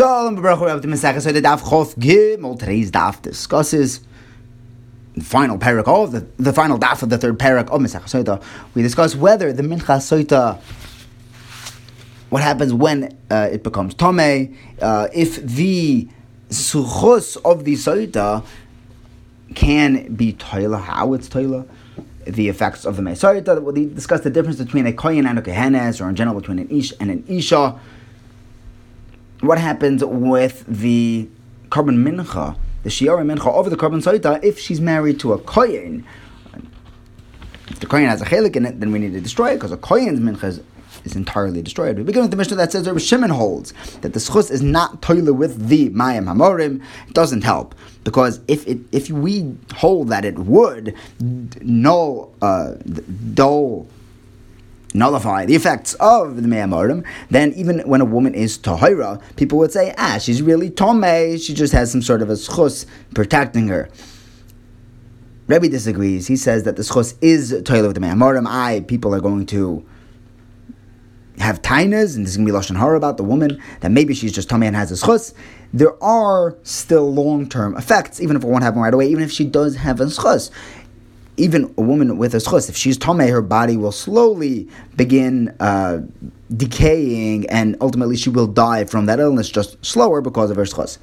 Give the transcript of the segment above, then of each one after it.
Shalom, Baruch Hu, the Daf Chof Gimel. Today's Daf discusses the final parak of the, the final Daf of the third parak of Masechah Soita. We discuss whether the Mincha Soita, what happens when uh, it becomes Tome, uh, if the Suchos of the Soita can be Toila, how it's Toila, the effects of the Mesoita. We discuss the difference between a Kohen and a Kehenes, or in general between an Ish and an Isha what happens with the korban mincha, the shiara mincha over the korban soita, if she's married to a kohen. If the kohen has a chelik in it, then we need to destroy it because a kohen's mincha is, is entirely destroyed. We begin with the Mishnah that says Rabbi Shimon holds that the schus is not toilet with the mayim hamorim. It doesn't help because if it if we hold that it would, no, uh, dull nullify the effects of the Me'amorim, then even when a woman is Tahira, people would say, ah, she's really Tomei, she just has some sort of a schus protecting her. Rebbe disagrees. He says that the schus is Tahira with the Me'amorim. I, people are going to have tainas, and there's going to be Lashon Hara about the woman, that maybe she's just Tomei and has a schus. There are still long term effects, even if it won't happen right away, even if she does have a schus even a woman with a schus, if she's tame, her body will slowly begin uh, decaying, and ultimately she will die from that illness just slower because of her schus,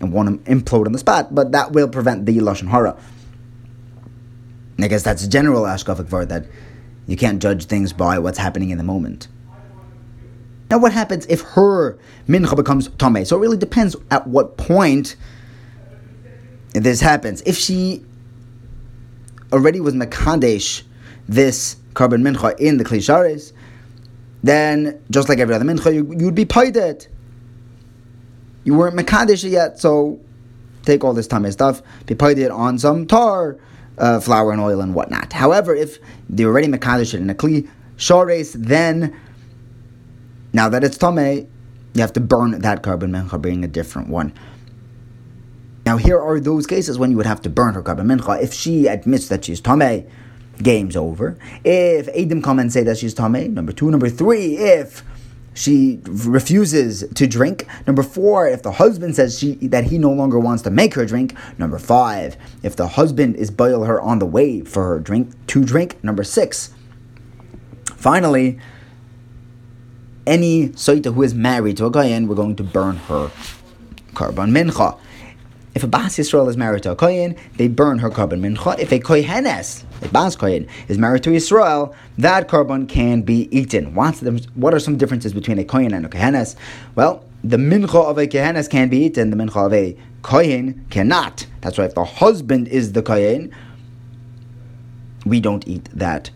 and won't implode on the spot. But that will prevent the lashon hara. I guess that's a general ashkafik var that you can't judge things by what's happening in the moment. Now, what happens if her mincha becomes tame? So it really depends at what point this happens. If she already was Mekadesh this korban mincha in the Kli Shares, then just like every other mincha, you, would be paid it. You weren't Mekadesh yet, so take all this time and stuff, be paid it on some tar, uh, flour and oil and whatnot. However, if they already Mekadesh in a Kli Shares, then now that it's Tomei, you have to burn that korban mincha, bring a different one. Now, here are those cases when you would have to burn her korban mincha. If she admits that she's tamei, game's over. If Adam come and say that she's tamei, number two. Number three, if she refuses to drink. Number four, if the husband says she that he no longer wants to make her drink. Number five, if the husband is boil her on the way for her drink to drink. Number six, finally, any soita who is married to a Kohen, we're going to burn her korban mincha. If a Bas Yisrael is married to a Kohen, they burn her korban mincha. If a Kohenes, a Bas Kohen, is married to Yisrael, that korban can be eaten. What's the, what are some differences between a Kohen and a Kohenes? Well, the mincha of a Kohenes can be eaten, the mincha of a Kohen cannot. That's why if the husband is the Kohen, we don't eat that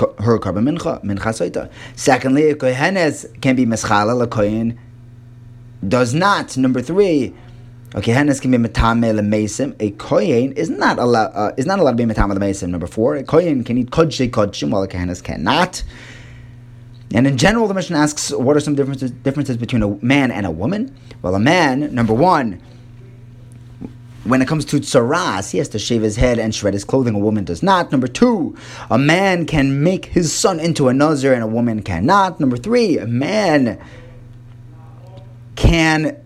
her korban mincha, mincha soita. Secondly, a kohenes can be meschala, a kohen does not. Number three, Okay, Hennes can be metame lemesim. A kohen is not allowed uh, is not allowed to be metame lemesim. Number four, a kohen can eat kodshe kodshim while a kohenes cannot. And in general, the Mishnah asks, what are some differences differences between a man and a woman? Well, a man, number one, when it comes to tsaras, he has to shave his head and shred his clothing. A woman does not. Number two, a man can make his son into a nazir and a woman cannot. Number three, a man can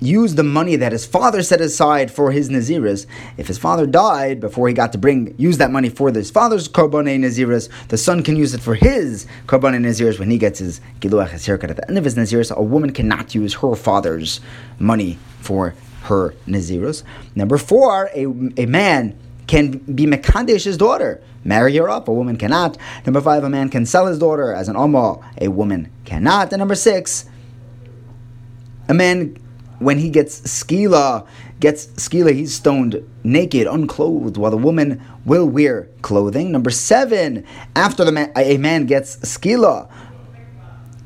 use the money that his father set aside for his naziras. If his father died before he got to bring use that money for his father's karbonei naziras, the son can use it for his karbonei naziras when he gets his giluach his haircut at the end of his naziras. A woman cannot use her father's money for her naziras. Number four, a, a man can be Mekadesh's daughter, marry her up. A woman cannot. Number five, a man can sell his daughter as an Amma. A woman cannot. And number six, a man when he gets skila, gets skila, he's stoned naked, unclothed, while the woman will wear clothing. Number seven, after the man, a man gets skila,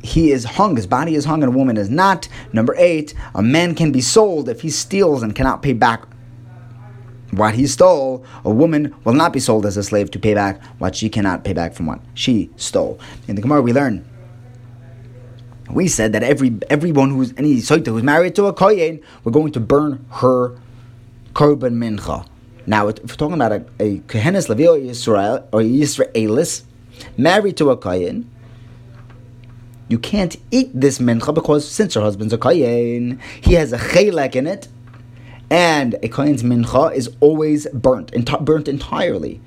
he is hung, his body is hung, and a woman is not. Number eight, a man can be sold if he steals and cannot pay back what he stole. A woman will not be sold as a slave to pay back what she cannot pay back from what she stole. In the Gemara, we learn we said that every everyone who's any soita who's married to a kohen, we're going to burn her korban mincha. Now, if we're talking about a, a kohenes levi or Yisrael or Yisraelis married to a kohen, you can't eat this mincha because since her husband's a kohen, he has a chelek in it, and a kohen's mincha is always burnt, burnt entirely.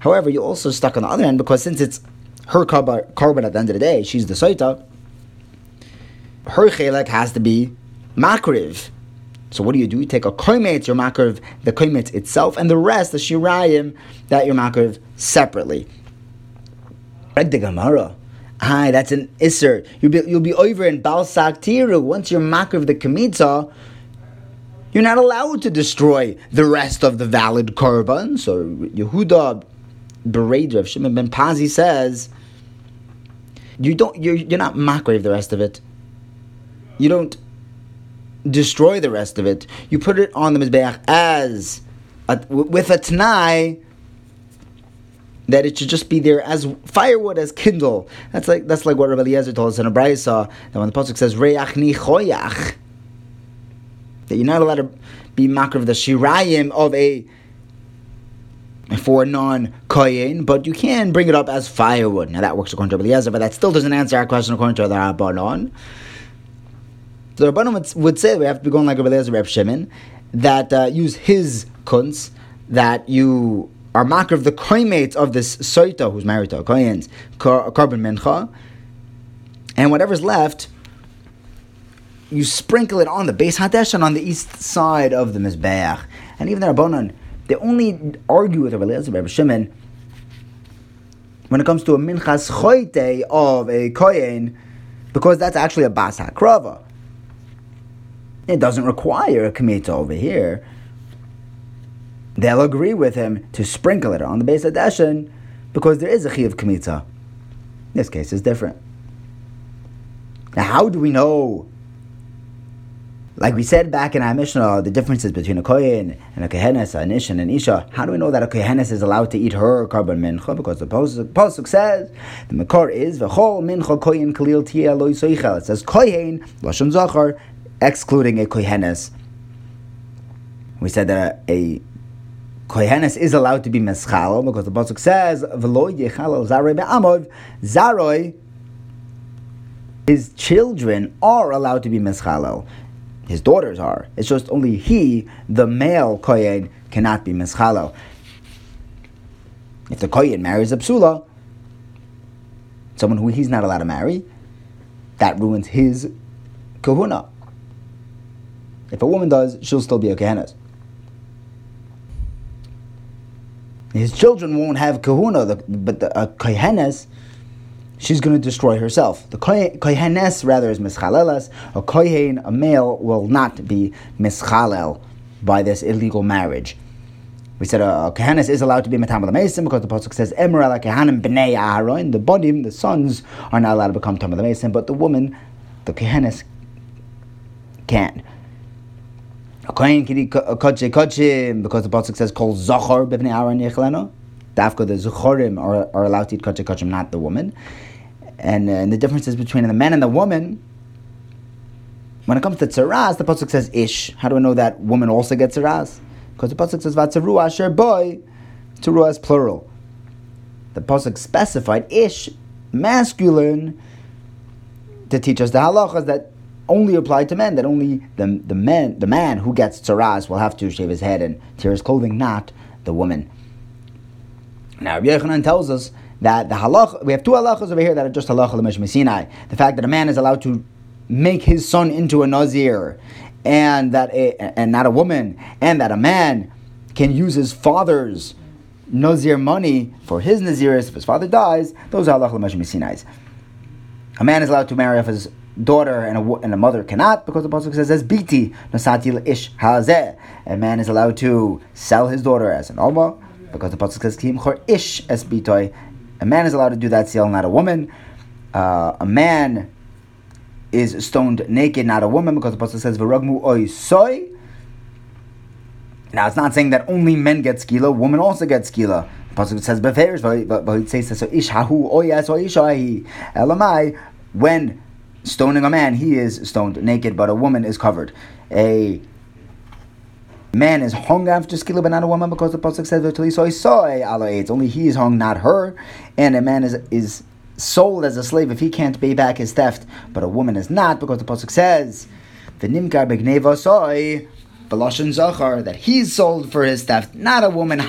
However, you're also stuck on the other end because since it's her korban at the end of the day, she's the soita, her chelek has to be makriv. So what do you do? You take a koimet, your makriv, the koimet itself, and the rest, the shirayim, that your makriv separately. Like the Gemara. Hi, that's an isser. You'll be, you'll be over in Balsak Tiru. Once you're makriv the kamitza, you're not allowed to destroy the rest of the valid korban. So Yehuda Bereder of Shimon ben Pazi says, you don't, you're, you're not makriv the rest of it. You don't destroy the rest of it. You put it on the mizbeach as a, with a t'nai that it should just be there as firewood, as kindle. That's like that's like what Rabbi Eliezer told us in a brayso that when the pasuk says reach ni choyach, that you're not allowed to be makar of the shirayim of a for non koyin, but you can bring it up as firewood. Now that works according to Rabbi Eliezer, but that still doesn't answer our question according to the Rabbanon. The Rabbanon would, would say we have to be going like Rabbi Eliezer, Reb Shimon, that uh, use his kunz that you are makar of the koimates of this soita who's married to a kohen's korban mincha, and whatever's left, you sprinkle it on the base hadesh and on the east side of the mizbeach. And even the Rabbanon, they only argue with Rabbi Rabbi Shimon, when it comes to a minchas choite of a kohen, because that's actually a bas hakrava. It doesn't require a kmita over here they'll agree with him to sprinkle it on the base of Deshin because there is a chi of Kmitza. This case is different. Now, how do we know? Like we said back in our Mishnah, the differences between a Kohen and a Kehenes, a Ish and an Isha. How do we know that a Kehenes is allowed to eat her korban mincha? Because the Pasuk says, the Makor is, V'chol mincha Kohen kalil tia soichel. It says Kohen, Lashon Zachar, excluding a Kohenes. We said that a, a Kohenes is allowed to be meschalo because the pasuk says v'lo yechalal zaroi be'amod zaroi. His children are allowed to be meschalo. His daughters are. It's just only he, the male kohen, cannot be meschalo. If the kohen marries a psula, someone who he's not allowed to marry, that ruins his kahuna. If a woman does, she'll still be a kohenes. His children won't have kahuna, but the uh, kohenes, she's going to destroy herself. The kohenes rather is mischalelas. A kohen, a male, will not be mischalel by this illegal marriage. We said a, kohenes is allowed to be metam mason because the pasuk says emer la kehanim bnei Aaron. The bodim, the sons, are not allowed to become tam mason, but the woman, the kohenes, can. Kohen can eat because the pasuk says kol zachor b'bnei Aaron yechleno. Dafka the zachorim are, are allowed to eat kodche, not the woman. And, uh, and the differences between the man and the woman. When it comes to tzaras, the pasuk says ish. How do I know that woman also gets tzaras? Because the pasuk says vatzaru asher boy. Teruah is plural. The pasuk specified ish, masculine, to teach us the halachas that only applied to men, that only the, the, man, the man who gets tzaras will have to shave his head and tear his clothing, not the woman. Now, Rabbi tells us that the halach, we have two halachas over here that are just halacha l'mesh Sinai. The fact that a man is allowed to make his son into a nazir, and that a, and not a woman, and that a man can use his father's nazir money for his naziris if his father dies. Those are halacha l'mesh Sinai. A man is allowed to marry off his daughter and a, and a mother cannot because the pasuk says as biti nasati ish hazeh. A man is allowed to sell his daughter as an alma because the pasuk says kim chor ish es bitoy. A man is allowed to do that sale, not a woman. Uh, a man is stoned naked, not a woman, because the pasuk says v'ragmu oy soy. Now it's not saying that only men get skila; women also get skila. The pasuk says beferish, but it says so ish hahu oyas oy elamai when stoning a man, he is stoned naked, but a woman is covered. A man is hung after skila, but not a woman, because the pasuk says saw Only he is hung, not her. And a man is is sold as a slave if he can't pay back his theft, but a woman is not, because the pasuk says, "The nimkar soy." Belashon Zachar, that he's sold for his theft, not a woman,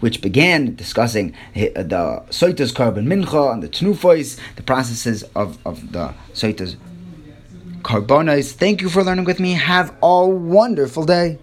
which began discussing uh, the Soita's korban mincha and the Tnufois, the processes of, of the Soita's carbonis. Thank you for learning with me. Have a wonderful day.